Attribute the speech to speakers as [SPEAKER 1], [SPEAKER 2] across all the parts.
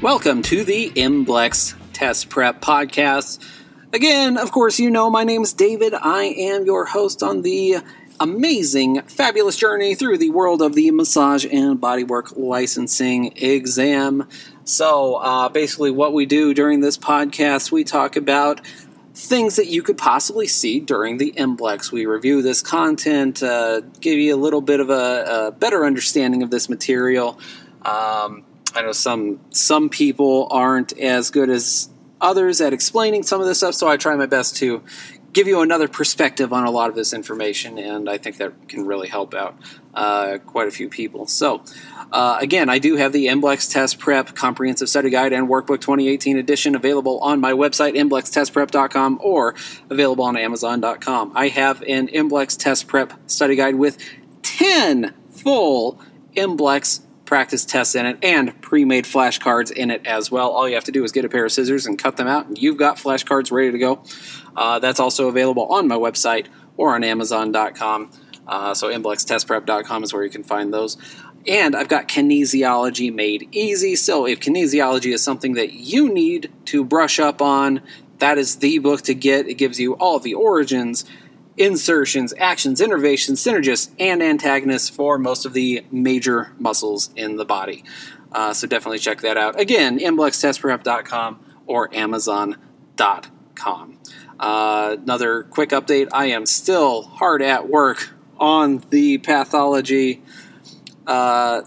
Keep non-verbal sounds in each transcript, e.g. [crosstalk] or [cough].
[SPEAKER 1] Welcome to the MBLEx Test Prep Podcast. Again, of course, you know my name is David. I am your host on the amazing, fabulous journey through the world of the massage and bodywork licensing exam. So, uh, basically, what we do during this podcast, we talk about things that you could possibly see during the MBLEx. We review this content, uh, give you a little bit of a, a better understanding of this material. Um, I know some some people aren't as good as others at explaining some of this stuff, so I try my best to give you another perspective on a lot of this information, and I think that can really help out uh, quite a few people. So, uh, again, I do have the MBLEx Test Prep Comprehensive Study Guide and Workbook 2018 edition available on my website, mblextestprep.com, or available on amazon.com. I have an MBLEx Test Prep Study Guide with 10 full MBLEx practice tests in it and pre-made flashcards in it as well. All you have to do is get a pair of scissors and cut them out, and you've got flashcards ready to go. Uh, that's also available on my website or on Amazon.com. Uh, so mblextestprep.com is where you can find those. And I've got kinesiology made easy. So if kinesiology is something that you need to brush up on, that is the book to get. It gives you all the origins, insertions, actions, innervations, synergists, and antagonists for most of the major muscles in the body. Uh, so definitely check that out. Again, mblextestprep.com or amazon.com. Uh, another quick update I am still hard at work on the pathology uh,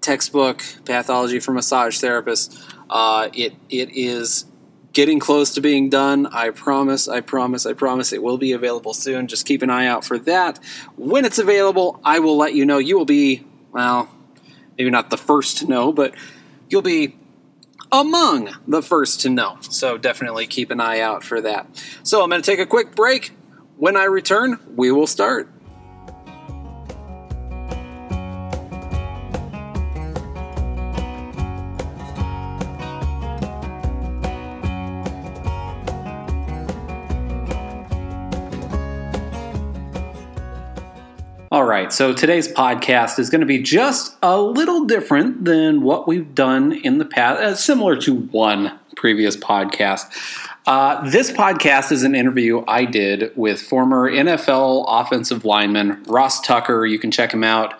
[SPEAKER 1] textbook, Pathology for Massage Therapists. Uh, it, it is getting close to being done. I promise, I promise, I promise it will be available soon. Just keep an eye out for that. When it's available, I will let you know. You will be, well, maybe not the first to know, but you'll be among the first to know. So definitely keep an eye out for that. So I'm going to take a quick break. When I return, we will start. Right, so today's podcast is going to be just a little different than what we've done in the past, uh, similar to one previous podcast. Uh, this podcast is an interview I did with former NFL offensive lineman Ross Tucker. You can check him out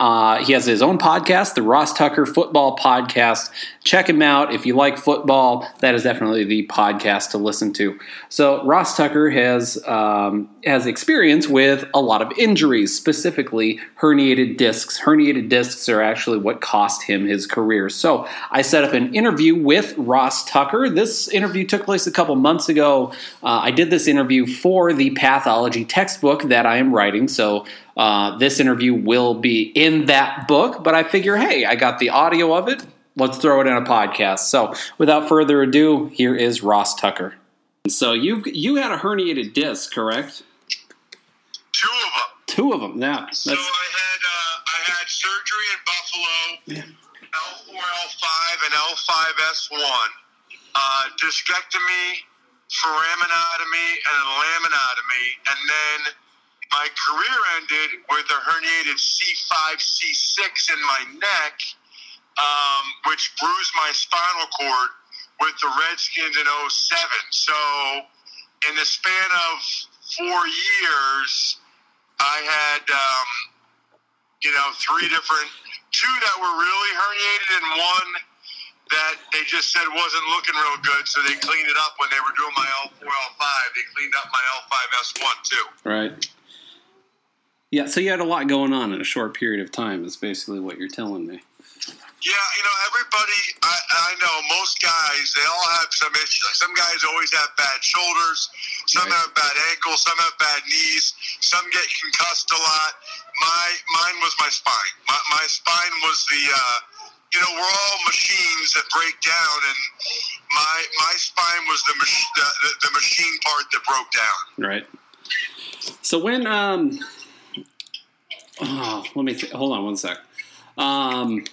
[SPEAKER 1] uh, he has his own podcast, the Ross Tucker Football Podcast. Check him out. If you like football, that is definitely the podcast to listen to. So Ross Tucker has um, has experience with a lot of injuries, specifically herniated discs. Herniated discs are actually what cost him his career. So I set up an interview with Ross Tucker. This interview took place a couple months ago. Uh, I did this interview for the pathology textbook that I am writing. So uh, this interview will be in that book, but I figure, hey, I got the audio of it. Let's throw it in a podcast. So, without further ado, here is Ross Tucker. So you you had a herniated disc, correct?
[SPEAKER 2] Two of them.
[SPEAKER 1] Two of them. Yeah.
[SPEAKER 2] So I had uh, I had surgery in Buffalo, L4, L5, and L5S1, uh, discectomy, foraminotomy, and a laminotomy, and then my career ended with a herniated C5, C6 in my neck, um, which bruised my spinal cord with the Redskins in 07. So, in the span of four years, I had, um, you know, three different, two that were really herniated and one that they just said wasn't looking real good, so they cleaned it up when they were doing my L4, L5. They cleaned up my L5S1 too.
[SPEAKER 1] Right. Yeah, so you had a lot going on in a short period of time. Is basically what you're telling me.
[SPEAKER 2] Yeah, you know, everybody, I, I know most guys, they all have some issues. Like some guys always have bad shoulders, some right. have bad ankles, some have bad knees, some get concussed a lot. My Mine was my spine. My, my spine was the, uh, you know, we're all machines that break down, and my my spine was the, mach- the, the, the machine part that broke down.
[SPEAKER 1] Right. So when um Oh, let me th- hold on one sec. Um,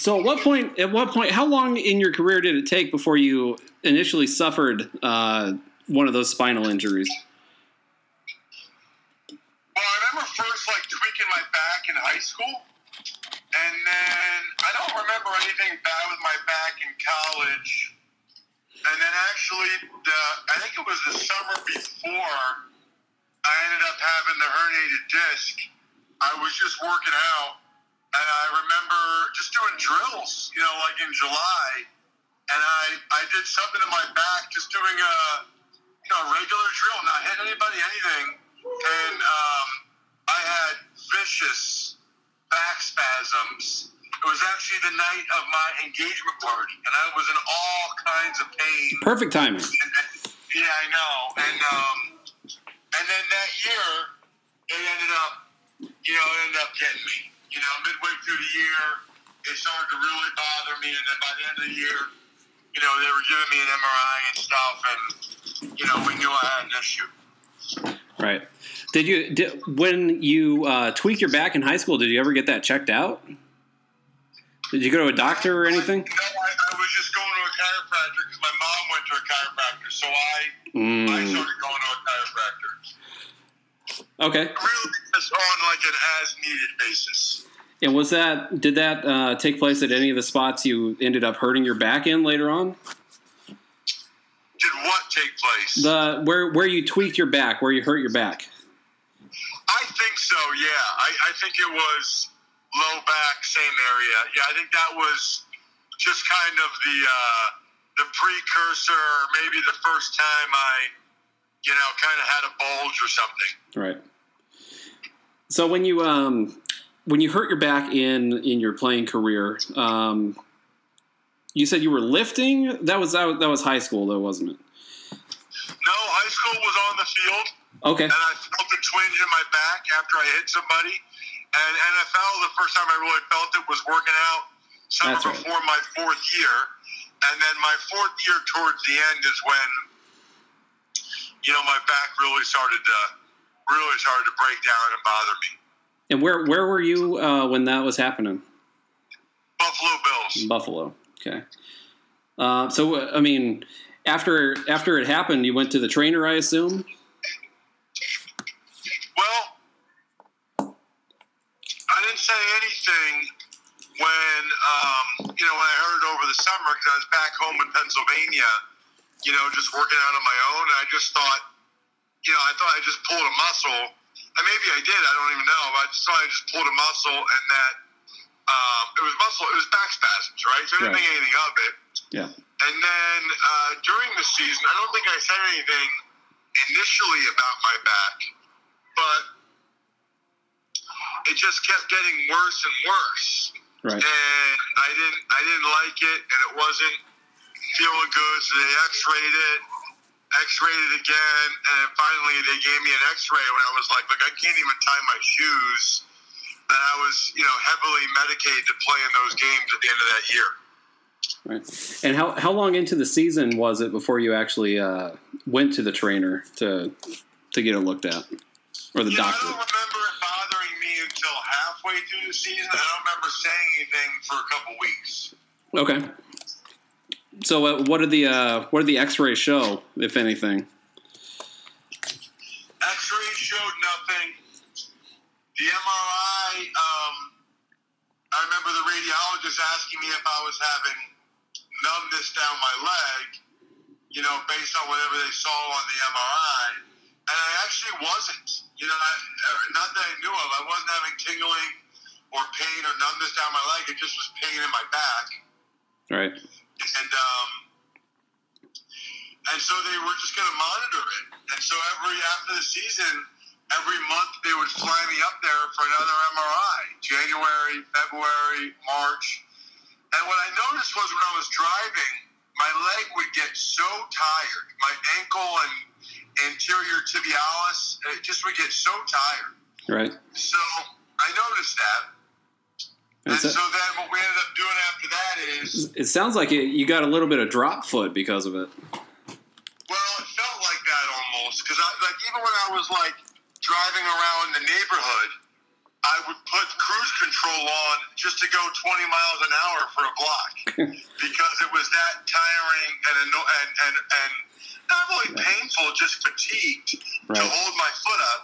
[SPEAKER 1] so at what point? At what point? How long in your career did it take before you initially suffered uh, one of those spinal injuries?
[SPEAKER 2] Well, I remember first like tweaking my back in high school, and then I don't remember anything bad with my back in college. And then actually, the, I think it was the summer before, I ended up having the herniated disc. I was just working out, and I remember just doing drills, you know, like in July, and I I did something in my back, just doing a you know regular drill, not hitting anybody, anything, and um, I had vicious back spasms. It was actually the night of my engagement party, and I was in all kinds of pain.
[SPEAKER 1] Perfect timing.
[SPEAKER 2] Yeah, I know. And um, and then that year, it ended up, you know, it ended up getting me. You know, midway through the year, it started to really bother me, and then by the end of the year, you know, they were giving me an MRI and stuff, and you know, we knew I had an issue.
[SPEAKER 1] Right. Did you did, when you uh, tweak your back in high school? Did you ever get that checked out? Did you go to a doctor or anything?
[SPEAKER 2] No, I, I was just going to a chiropractor because my mom went to a chiropractor, so I I
[SPEAKER 1] Mm,
[SPEAKER 2] started going to a chiropractor.
[SPEAKER 1] okay.
[SPEAKER 2] Really, just on like an as needed basis.
[SPEAKER 1] And was that did that uh, take place at any of the spots you ended up hurting your back in later on?
[SPEAKER 2] Did what take place?
[SPEAKER 1] The where where you tweaked your back, where you hurt your back.
[SPEAKER 2] I think so. Yeah, I, I think it was low back, same area. Yeah, I think that was just kind of the uh, the precursor, maybe the first time I, you know, kind of had a bulge or something.
[SPEAKER 1] Right. So when you um when you hurt your back in in your playing career, um, you said you were lifting. That was that was, that was high school though, wasn't it?
[SPEAKER 2] No, high school was on the field,
[SPEAKER 1] Okay.
[SPEAKER 2] and I felt a twinge in my back after I hit somebody. And NFL, the first time I really felt it was working out summer
[SPEAKER 1] That's right.
[SPEAKER 2] before my fourth year, and then my fourth year towards the end is when you know my back really started to really started to break down and bother me.
[SPEAKER 1] And where where were you uh, when that was happening?
[SPEAKER 2] Buffalo Bills.
[SPEAKER 1] Buffalo. Okay. Uh, so uh, I mean, after after it happened, you went to the trainer, I assume.
[SPEAKER 2] Well, I didn't say anything when um, you know when I heard it over the summer because I was back home in Pennsylvania, you know, just working out on my own. And I just thought, you know, I thought I just pulled a muscle, and maybe I did. I don't even know. But I just thought I just pulled a muscle, and that um, it was muscle. It was back spasms, right? So I didn't
[SPEAKER 1] Right.
[SPEAKER 2] think anything of it.
[SPEAKER 1] Yeah.
[SPEAKER 2] And then uh, during the season, I don't think I said anything initially about my back, but it just kept getting worse and worse.
[SPEAKER 1] Right.
[SPEAKER 2] And I didn't, I didn't like it, and it wasn't feeling good. So they X-rayed it, X-rayed it again, and finally they gave me an X-ray when I was like, look, I can't even tie my shoes. And I was, you know, heavily medicated to play in those games at the end of that year.
[SPEAKER 1] Right. And how how long into the season was it before you actually uh, went to the trainer to to get it looked at, or the
[SPEAKER 2] You know, I
[SPEAKER 1] doctor?
[SPEAKER 2] don't remember it bothering me until halfway through the season. I don't remember saying anything for a couple weeks.
[SPEAKER 1] Okay. So uh, what did the uh, what did the X-rays show, if anything?
[SPEAKER 2] X-rays showed nothing. The MRI, um, I remember the radiologist asking me if I was having numbness down my leg, you know, based on whatever they saw on the MRI. And I actually wasn't. You know, I, uh, not that I knew of. I wasn't having tingling or pain or numbness down my leg. It just was pain in my back.
[SPEAKER 1] Right.
[SPEAKER 2] And so they were just going to monitor it. And so every after the season, every month they would fly me up there for another MRI. January, February, March. And what I noticed was when I was driving, my leg would get so tired. My ankle and anterior tibialis, it just would get so tired.
[SPEAKER 1] Right.
[SPEAKER 2] So I noticed that. And
[SPEAKER 1] That's it.
[SPEAKER 2] so then what we ended up doing after that is
[SPEAKER 1] It sounds like you got a little bit of drop foot because of it.
[SPEAKER 2] Well, it felt like that almost because, I, like, even when I was like driving around the neighborhood, I would put cruise control on just to go 20 miles an hour for a block [laughs] because it was that tiring and anno- and and, and not really painful, just fatigued to hold my foot up.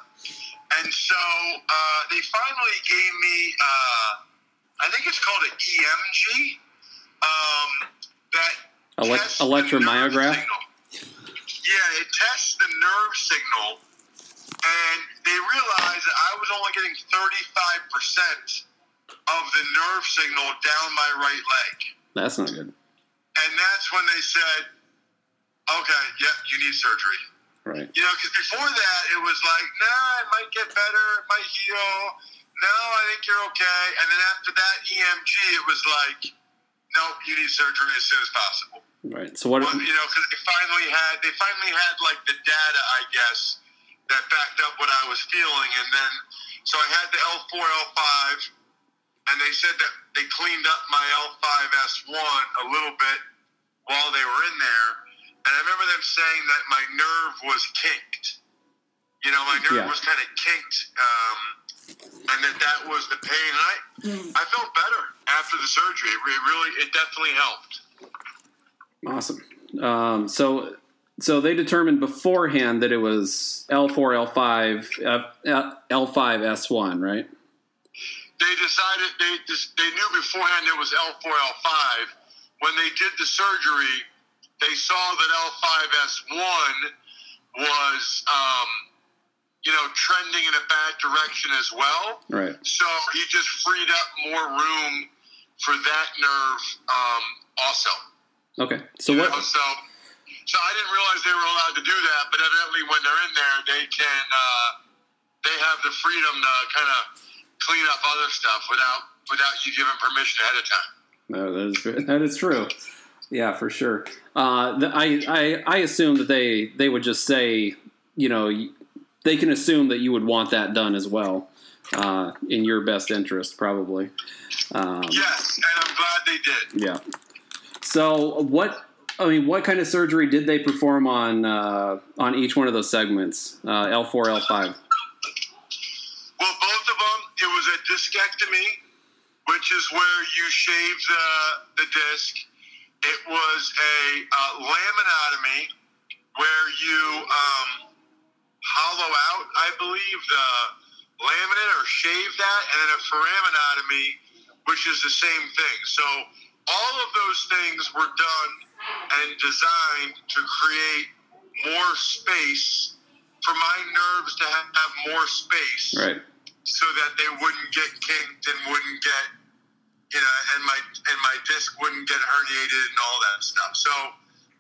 [SPEAKER 2] And so uh, they finally gave me uh, I think it's called an EMG. Um, that
[SPEAKER 1] Ele- electromyograph?
[SPEAKER 2] Yeah, it tests the nerve signal, and they realized that I was only getting 35% of the nerve signal down my right leg.
[SPEAKER 1] That's not good.
[SPEAKER 2] And that's when they said, okay, yeah, you need surgery.
[SPEAKER 1] Right.
[SPEAKER 2] You know, because before that, it was like, nah, it might get better, it might heal. No, I think you're okay. And then after that EMG, it was like, nope, you need surgery as soon as possible.
[SPEAKER 1] Right. So what?
[SPEAKER 2] Well, you know, because they finally had, they finally had like the data, I guess, that backed up what I was feeling. And then, so I had the L4, L5, and they said that they cleaned up my L5S1 a little bit while they were in there. And I remember them saying that my nerve was kinked. You know, my nerve
[SPEAKER 1] Yeah.
[SPEAKER 2] was kind of kinked, um, and that that was the pain. And I, I felt better after the surgery. It really, it definitely helped.
[SPEAKER 1] Awesome. Um, so so they determined beforehand that it was L four, L five, L five S one, right?
[SPEAKER 2] They decided they they knew beforehand it was L4, L5. When they did the surgery, they saw that L5S1 was, um, you know, trending in a bad direction as well.
[SPEAKER 1] Right.
[SPEAKER 2] So he just freed up more room for that nerve um, also.
[SPEAKER 1] Okay. So
[SPEAKER 2] You
[SPEAKER 1] what?
[SPEAKER 2] know, so, so I didn't realize they were allowed to do that, but evidently when they're in there, they can, uh, they have the freedom to kind of clean up other stuff without without you giving permission ahead of time.
[SPEAKER 1] No, that is true. [laughs] that is true. Yeah, for sure. Uh, the, I, I I assume that they they would just say, you know, they can assume that you would want that done as well, uh, in your best interest, probably. Um,
[SPEAKER 2] Yes, and I'm glad they did.
[SPEAKER 1] Yeah. So what? I mean, what kind of surgery did they perform on uh, on each one of those segments? Uh, L four, L five.
[SPEAKER 2] Well, both of them, it was a discectomy, which is where you shave the the disc. It was a uh, laminotomy where you um, hollow out, I believe, the laminate or shave that, and then a foraminotomy, which is the same thing. So all of those things were done and designed to create more space for my nerves to have, have more space
[SPEAKER 1] Right.
[SPEAKER 2] so that they wouldn't get kinked and wouldn't get you know and my and my disc wouldn't get herniated and all that stuff so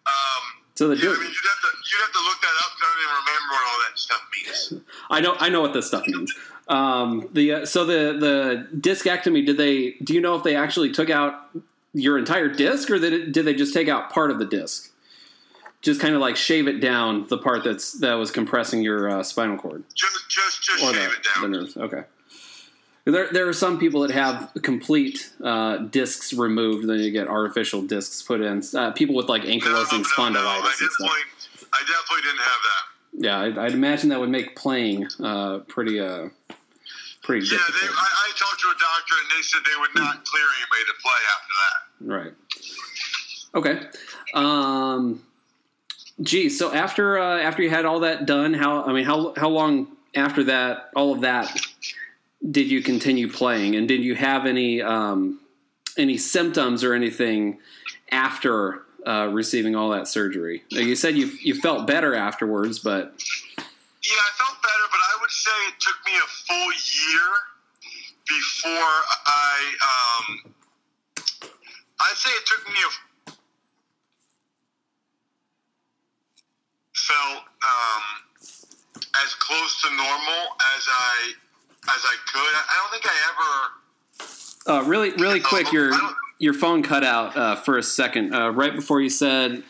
[SPEAKER 2] um
[SPEAKER 1] So the
[SPEAKER 2] yeah, I mean you'd have to you'd have to look that up don't even remember what all that stuff means
[SPEAKER 1] I know I know what this stuff means. Um, the uh, so the the discectomy. Did they? Do you know if they actually took out your entire disc, or did it, did they just take out part of the disc? Just kind of like shave it down, the part that's that was compressing your uh, spinal cord.
[SPEAKER 2] just just just
[SPEAKER 1] or
[SPEAKER 2] shave
[SPEAKER 1] the,
[SPEAKER 2] it down
[SPEAKER 1] the nerves. Okay. There, there are some people that have complete uh, discs removed, then you get artificial discs put in. Uh, people with like
[SPEAKER 2] no,
[SPEAKER 1] ankylosing
[SPEAKER 2] no, no, I
[SPEAKER 1] spondylitis and stuff.
[SPEAKER 2] definitely I definitely didn't have that
[SPEAKER 1] Yeah, I'd, I'd imagine that would make playing uh, pretty, uh, pretty
[SPEAKER 2] yeah they,
[SPEAKER 1] difficult.
[SPEAKER 2] I, I talked to a doctor and they said they would not clear anybody to play after that
[SPEAKER 1] Right. Okay. Um, gee, so after uh, after you had all that done, how I mean, how how long after that, all of that, did you continue playing, and did you have any um, any symptoms or anything after uh, receiving all that surgery? Now, You said you you felt better afterwards, but
[SPEAKER 2] Yeah, I felt better, but I would say it took me a full year before I. Um, I'd say it took me a. Felt um, as close to normal as I as I could. I don't think I ever.
[SPEAKER 1] Uh, really, really quick, your your phone cut out uh, for a second, uh, right before you said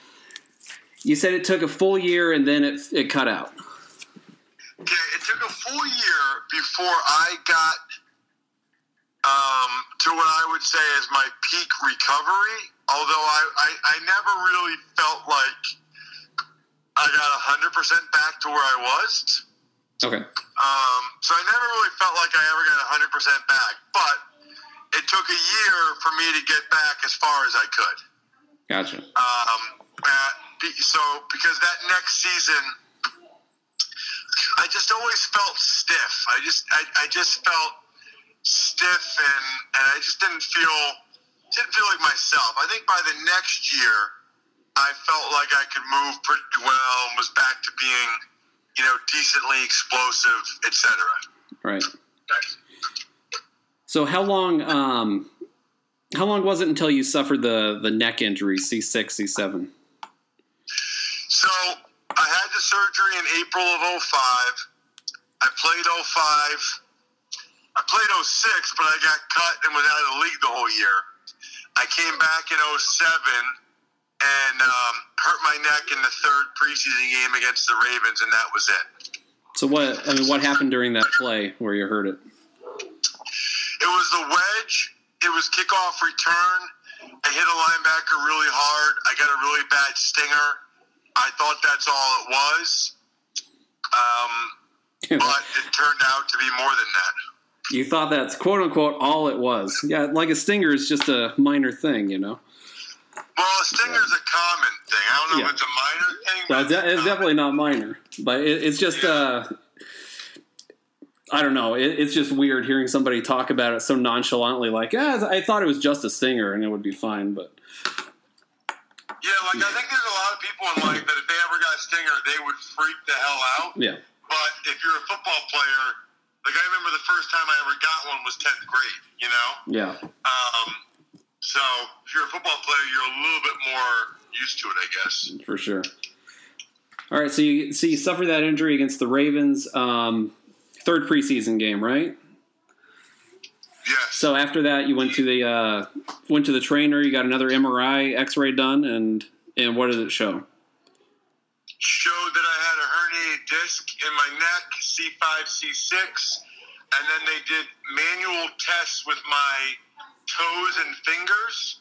[SPEAKER 1] you said it took a full year and then it it cut out.
[SPEAKER 2] Yeah, it took a full year before I got um, to what I would say is my peak recovery. Although I, I, I never really felt like I got 100% back to where I was.
[SPEAKER 1] Okay.
[SPEAKER 2] Um, so I never really felt like I ever got 100% back. But it took a year for me to get back as far as I could.
[SPEAKER 1] Gotcha.
[SPEAKER 2] Um, uh, so because that next season, I just always felt stiff. I just I, I just felt stiff and and I just didn't feel didn't feel like myself. I think by the next year, I felt like I could move pretty well and was back to being, you know, decently explosive, etc.
[SPEAKER 1] Right. So how long um how long was it until you suffered the the neck injury C6 C7?
[SPEAKER 2] So I had the surgery in April of 05. I played 05. I played 06, but I got cut and was out of the league the whole year. I came back in 07 and um, hurt my neck in the third preseason game against the Ravens, and that was it.
[SPEAKER 1] So what I mean, what happened during that play where you hurt it?
[SPEAKER 2] It was the wedge. It was kickoff return. I hit a linebacker really hard. I got a really bad stinger. I thought that's all it was. Um, [laughs] but it turned out to be more than that.
[SPEAKER 1] You thought that's quote unquote all it was. Yeah, like a stinger is just a minor thing, you know.
[SPEAKER 2] Well, a stinger stinger's a common thing. I don't know
[SPEAKER 1] Yeah.
[SPEAKER 2] if it's a minor thing.
[SPEAKER 1] Yeah,
[SPEAKER 2] but
[SPEAKER 1] it's, de- it's definitely not minor, but it, it's just uh, I don't know. It, it's just weird hearing somebody talk about it so nonchalantly, like, "Yeah, I thought it was just a stinger and it would be fine." But
[SPEAKER 2] Yeah, like I think there's a lot of people in life that if they ever got stinger, they would freak the hell out.
[SPEAKER 1] yeah,
[SPEAKER 2] But if you're a football player, like I remember the first time I ever got one was 10th grade, you know?
[SPEAKER 1] yeah,
[SPEAKER 2] Um, so if you're a football player, you're a little bit more used to it, I guess.
[SPEAKER 1] for sure. All right, so you so you suffered that injury against the Ravens, um, third preseason game, right?
[SPEAKER 2] Yes.
[SPEAKER 1] So after that, you went to the uh, went to the trainer. You got another MRI, X-ray done, and and what did it show?
[SPEAKER 2] Showed that I had a herniated disc in my neck, C5, C6, and then they did manual tests with my toes and fingers.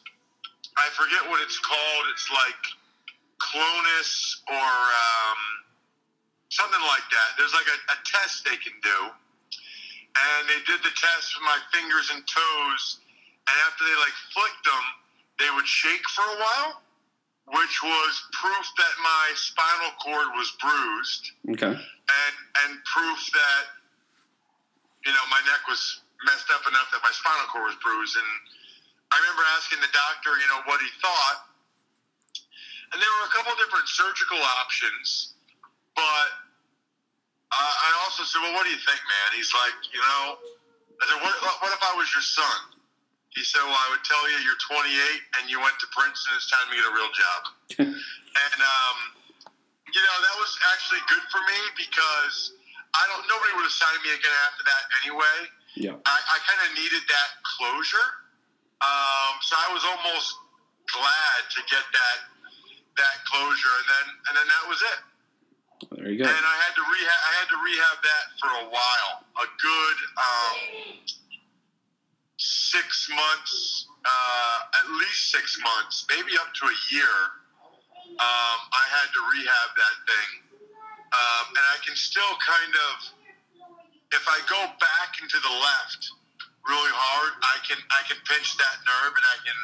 [SPEAKER 2] I forget what it's called. It's like clonus or um, something like that. There's like a, a test they can do. And they did the test with my fingers and toes. And after they like flicked them, they would shake for a while, which was proof that my spinal cord was bruised
[SPEAKER 1] Okay,
[SPEAKER 2] and and proof that you know my neck was messed up enough that my spinal cord was bruised. And I remember asking the doctor, you know, what he thought, and there were a couple different surgical options, but I also said, well, what do you think, man? He's like, you know, I said, what, what if I was your son? He said, well, I would tell you you're 28 and you went to Princeton. It's time to get a real job. [laughs] and um, you know, that was actually good for me because I don't. Nobody would have signed me again after that anyway.
[SPEAKER 1] yeah,
[SPEAKER 2] I, I kind of needed that closure, um, so I was almost glad to get that that closure, and then and then that was it.
[SPEAKER 1] There you go.
[SPEAKER 2] And I had to rehab. I had to rehab that for a while, a good um, six months, uh, at least six months, maybe up to a year. Um, I had to rehab that thing, um, and I can still kind of, if I go back into the left really hard, I can I can pinch that nerve and I can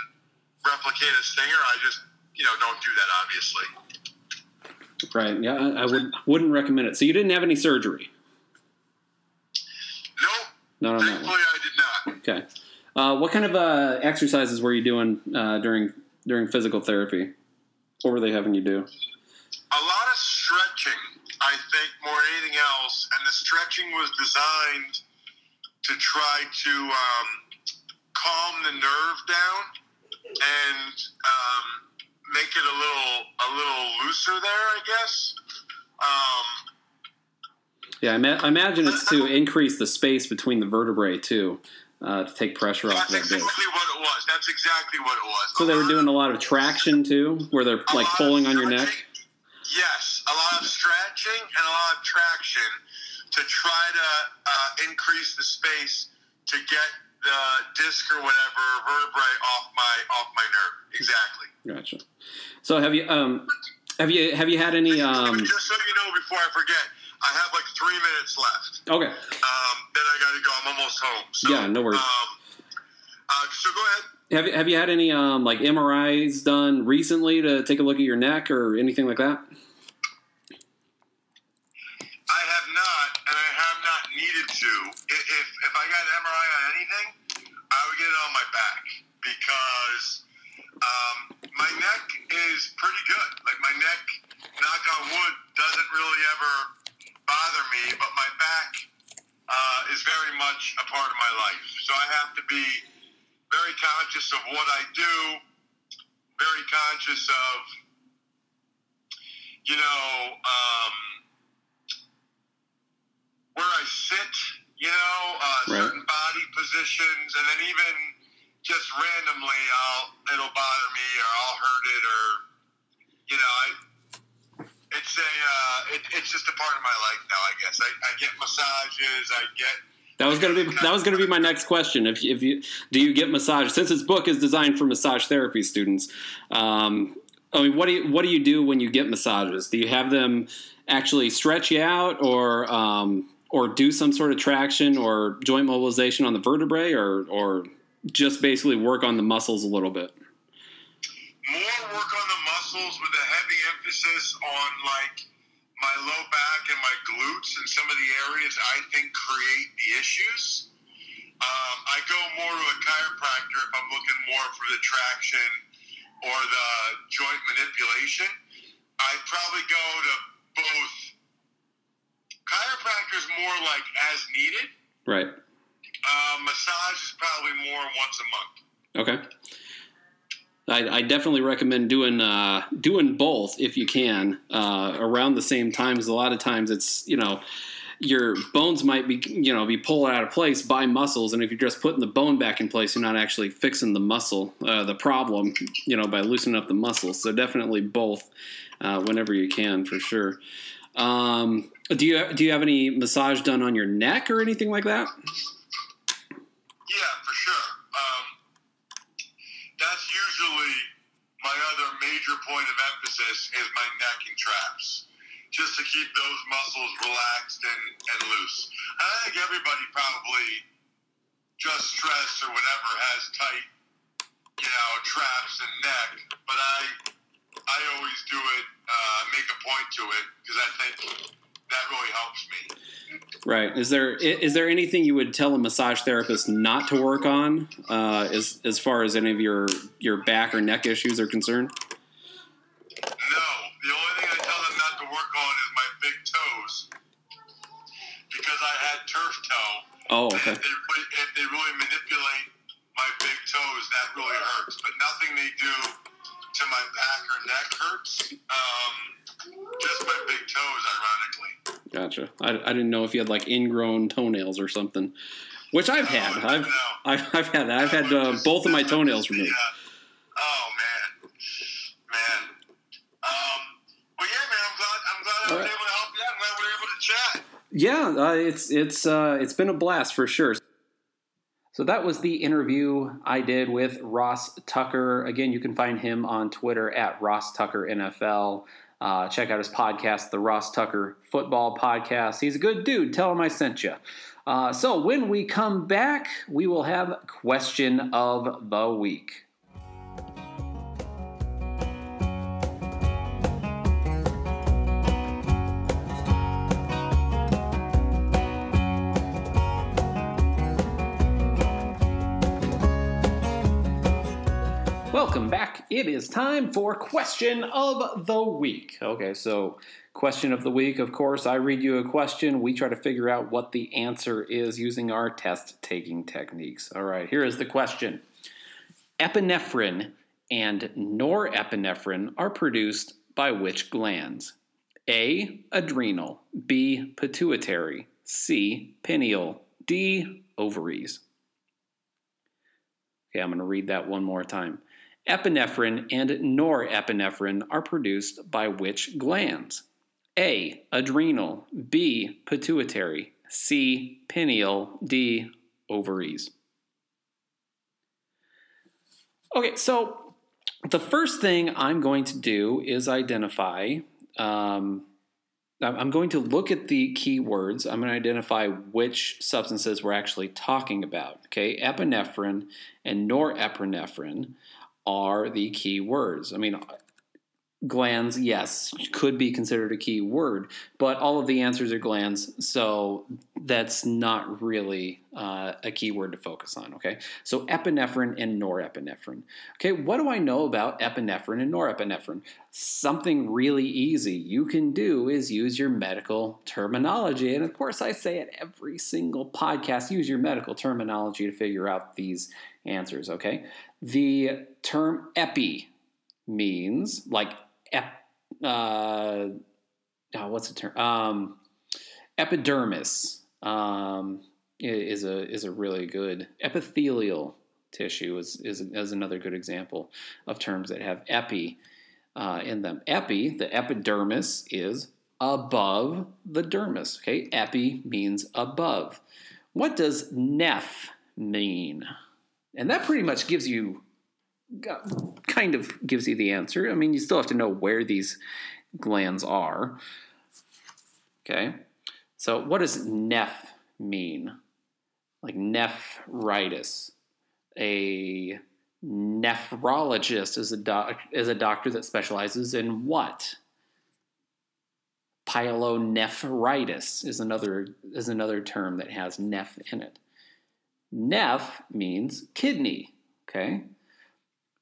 [SPEAKER 2] replicate a stinger. I just you know don't do that obviously.
[SPEAKER 1] Right. Yeah, I, I would wouldn't recommend it. So you didn't have any surgery.
[SPEAKER 2] Nope.
[SPEAKER 1] Not on that
[SPEAKER 2] Thankfully,
[SPEAKER 1] one.
[SPEAKER 2] I did not.
[SPEAKER 1] Okay. Uh, what kind of uh, exercises were you doing uh, during during physical therapy? What were they having you do?
[SPEAKER 2] a lot of stretching, I think, more than anything else. And the stretching was designed to try to um, calm the nerve down and um, make it a little a little looser there, I guess. Um,
[SPEAKER 1] Yeah, I, ma- I imagine it's to increase the space between the vertebrae too, uh, to take pressure off
[SPEAKER 2] that's
[SPEAKER 1] that disc.
[SPEAKER 2] exactly what it was. That's exactly what it was.
[SPEAKER 1] So they were doing a lot of traction too, where they're like pulling on your neck.
[SPEAKER 2] Yes, a lot of stretching and a lot of traction to try to uh, increase the space to get the disc or whatever vertebrae off my off my nerve. Exactly.
[SPEAKER 1] Gotcha. So have you um have you have you had any um
[SPEAKER 2] Just so you know, before I forget, I have like three minutes left.
[SPEAKER 1] okay
[SPEAKER 2] Um, then I got to go. I'm almost home. So,
[SPEAKER 1] Yeah, no worries.
[SPEAKER 2] Um, uh, so go ahead.
[SPEAKER 1] have you have you had any um like MRIs done recently to take a look at your neck or anything like that?
[SPEAKER 2] I have not, and I have not to. If, if, if I got an MRI on anything, I would get it on my back because um, my neck is pretty good. Like my neck, knock on wood, doesn't really ever bother me, but my back uh, is very much a part of my life. So I have to be very conscious of what I do, very conscious of, you know, um, where I sit, you know, uh,
[SPEAKER 1] Right.
[SPEAKER 2] certain body positions, and then even just randomly, I'll it'll bother me or I'll hurt it or, you know, I. It's a, uh, it, it's just a part of my life now. I guess I, I get massages. I get
[SPEAKER 1] That was gonna be that was gonna be my next question. If if you do you get massage since this book is designed for massage therapy students, um, I mean, what do you what do you do when you get massages? Do you have them actually stretch you out, or um, or do some sort of traction or joint mobilization on the vertebrae, or or just basically work on the muscles a little bit?
[SPEAKER 2] more work on the muscles with a heavy emphasis on like my low back and my glutes and some of the areas I think create the issues. Um, I go more to a chiropractor if I'm looking more for the traction or the joint manipulation. I probably go to both. Chiropractor's more like as needed.
[SPEAKER 1] Right.
[SPEAKER 2] Uh, massage is probably more once a month.
[SPEAKER 1] Okay. I, I definitely recommend doing uh, doing both if you can uh, around the same time. Because a lot of times it's you know your bones might be you know be pulled out of place by muscles, and if you're just putting the bone back in place, you're not actually fixing the muscle, uh, the problem, you know, by loosening up the muscles. So definitely both uh, whenever you can, for sure. Um, do you do you have any massage done on your neck or anything like that?
[SPEAKER 2] Yeah, for sure. Um, that's usually my other major point of emphasis is my neck and traps, just to keep those muscles relaxed and, and loose. I think everybody probably just stress or whatever has tight, you know, traps and neck, but I I always do it, uh, make a point to it because I think that really helps me.
[SPEAKER 1] Right. Is there is there anything you would tell a massage therapist not to work on, uh, as as far as any of your your back or neck issues are concerned?
[SPEAKER 2] No, the only thing I tell them not to work on is my big toes because I had turf toe.
[SPEAKER 1] Oh,
[SPEAKER 2] And if, they, really- if they really manipulate my big toes, that really hurts. But nothing they do to my back or neck hurts. Um, just my big toes, ironically.
[SPEAKER 1] Gotcha. I, I didn't know if you had like ingrown toenails or something, which I've had. I've I've, I've had that. I've had uh, both of my toenails removed.
[SPEAKER 2] Yeah. Oh man, man. Um, well, yeah, man. I'm glad. I'm glad I was
[SPEAKER 1] right.
[SPEAKER 2] able to help you. out. I'm glad we were able to chat.
[SPEAKER 1] Yeah, uh, it's it's uh, it's been a blast for sure. So that was the interview I did with Ross Tucker. Again, you can find him on Twitter at Ross Tucker NFL. Uh, check out his podcast, the Ross Tucker Football Podcast. He's a good dude. Tell him I sent you. Uh, so when we come back, we will have question of the week. It is time for question of the week. Okay, so question of the week, of course, I read you a question. We try to figure out what the answer is using our test taking techniques. All right, here is the question Epinephrine and norepinephrine are produced by which glands? A. Adrenal. B. Pituitary. C. Pineal. D. Ovaries. Okay, I'm going to read that one more time. Epinephrine and norepinephrine are produced by which glands? A. Adrenal. B. Pituitary. C. Pineal. D. Ovaries. Okay, so the first thing I'm going to do is identify. Um, I'm going to look at the keywords. I'm going to identify which substances we're actually talking about. Okay, epinephrine and norepinephrine are the key words. I mean, glands, yes, could be considered a key word, but all of the answers are glands, so that's not really uh, a key word to focus on. Okay, so epinephrine and norepinephrine. Okay, what do I know about epinephrine and norepinephrine? Something really easy you can do is use your medical terminology, and of course, I say it every single podcast. Use your medical terminology to figure out these answers. Okay, the term epi means like ep, uh, oh, what's the term? Um, epidermis um, is a is a really good epithelial tissue is, is is another good example of terms that have epi uh, in them. Epi, the epidermis is above the dermis. Okay, epi means above. What does neph mean? And that pretty much gives you kind of gives you the answer. I mean, you still have to know where these glands are. Okay. So, what does neph mean? Like nephritis. A nephrologist is a doc, is a doctor that specializes in what? Pyelonephritis is another is another term that has neph in it. Neph means kidney. Okay.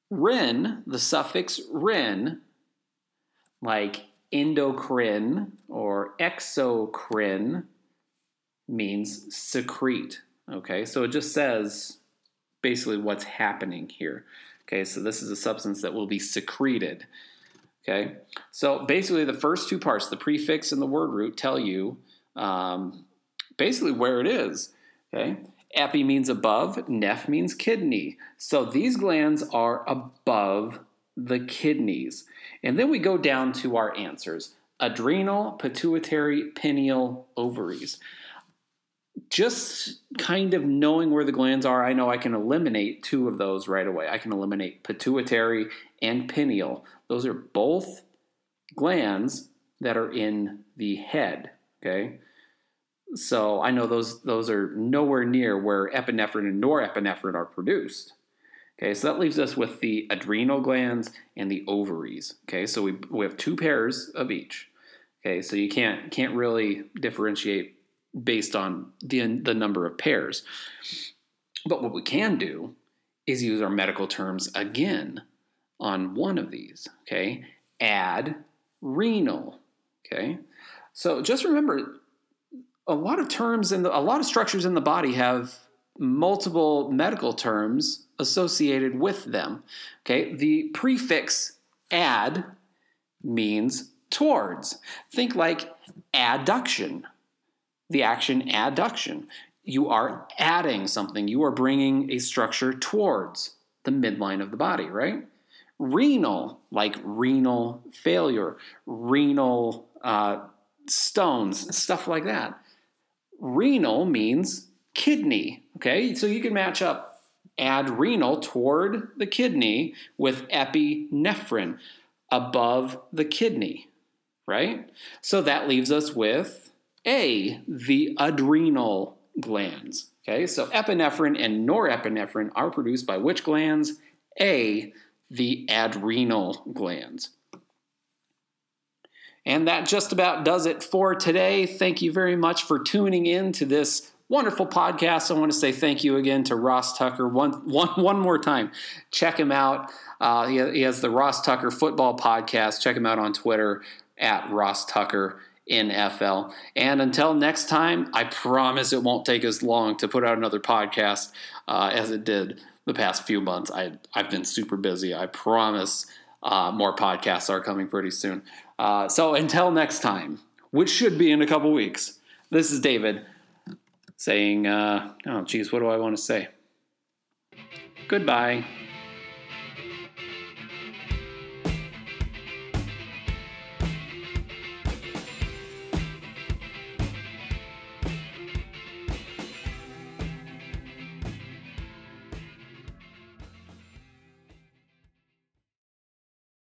[SPEAKER 1] Ren, the suffix ren, like endocrine or exocrine, means secrete. Okay, so it just says basically what's happening here. Okay, so this is a substance that will be secreted. Okay, so basically the first two parts, the prefix and the word root, tell you um, basically where it is. Okay, Epi means above, neph means kidney. So these glands are above the kidneys. And then we go down to our answers adrenal, pituitary, pineal, ovaries. Just kind of knowing where the glands are, I know I can eliminate two of those right away. I can eliminate pituitary and pineal. Those are both glands that are in the head. Okay. So I know those those are nowhere near where epinephrine and norepinephrine are produced. Okay, so that leaves us with the adrenal glands and the ovaries. Okay, so we, we have two pairs of each. Okay, so you can't can't really differentiate based on the the number of pairs. But what we can do is use our medical terms again on one of these. Okay, add renal. Okay, so just remember a lot of terms and a lot of structures in the body have multiple medical terms associated with them. Okay, the prefix "ad" means towards. Think like adduction, the action adduction. You are adding something, you are bringing a structure towards the midline of the body, right? Renal, like renal failure, renal uh, stones, stuff like that renal means kidney. Okay, so you can match up adrenal toward the kidney with epinephrine above the kidney, right? So that leaves us with A, the adrenal glands. Okay, so epinephrine and norepinephrine are produced by which glands? A, the adrenal glands. And that just about does it for today. Thank you very much for tuning in to this wonderful podcast. I want to say thank you again to Ross Tucker one, one, one more time. Check him out. Uh, he, he has the Ross Tucker Football Podcast. Check him out on Twitter at Ross Tucker. NFL. And until next time, I promise it won't take as long to put out another podcast uh, as it did the past few months. I, I've been super busy. I promise uh, more podcasts are coming pretty soon. Uh, so until next time, which should be in a couple weeks, this is David saying, uh, oh, geez, what do I want to say? Goodbye.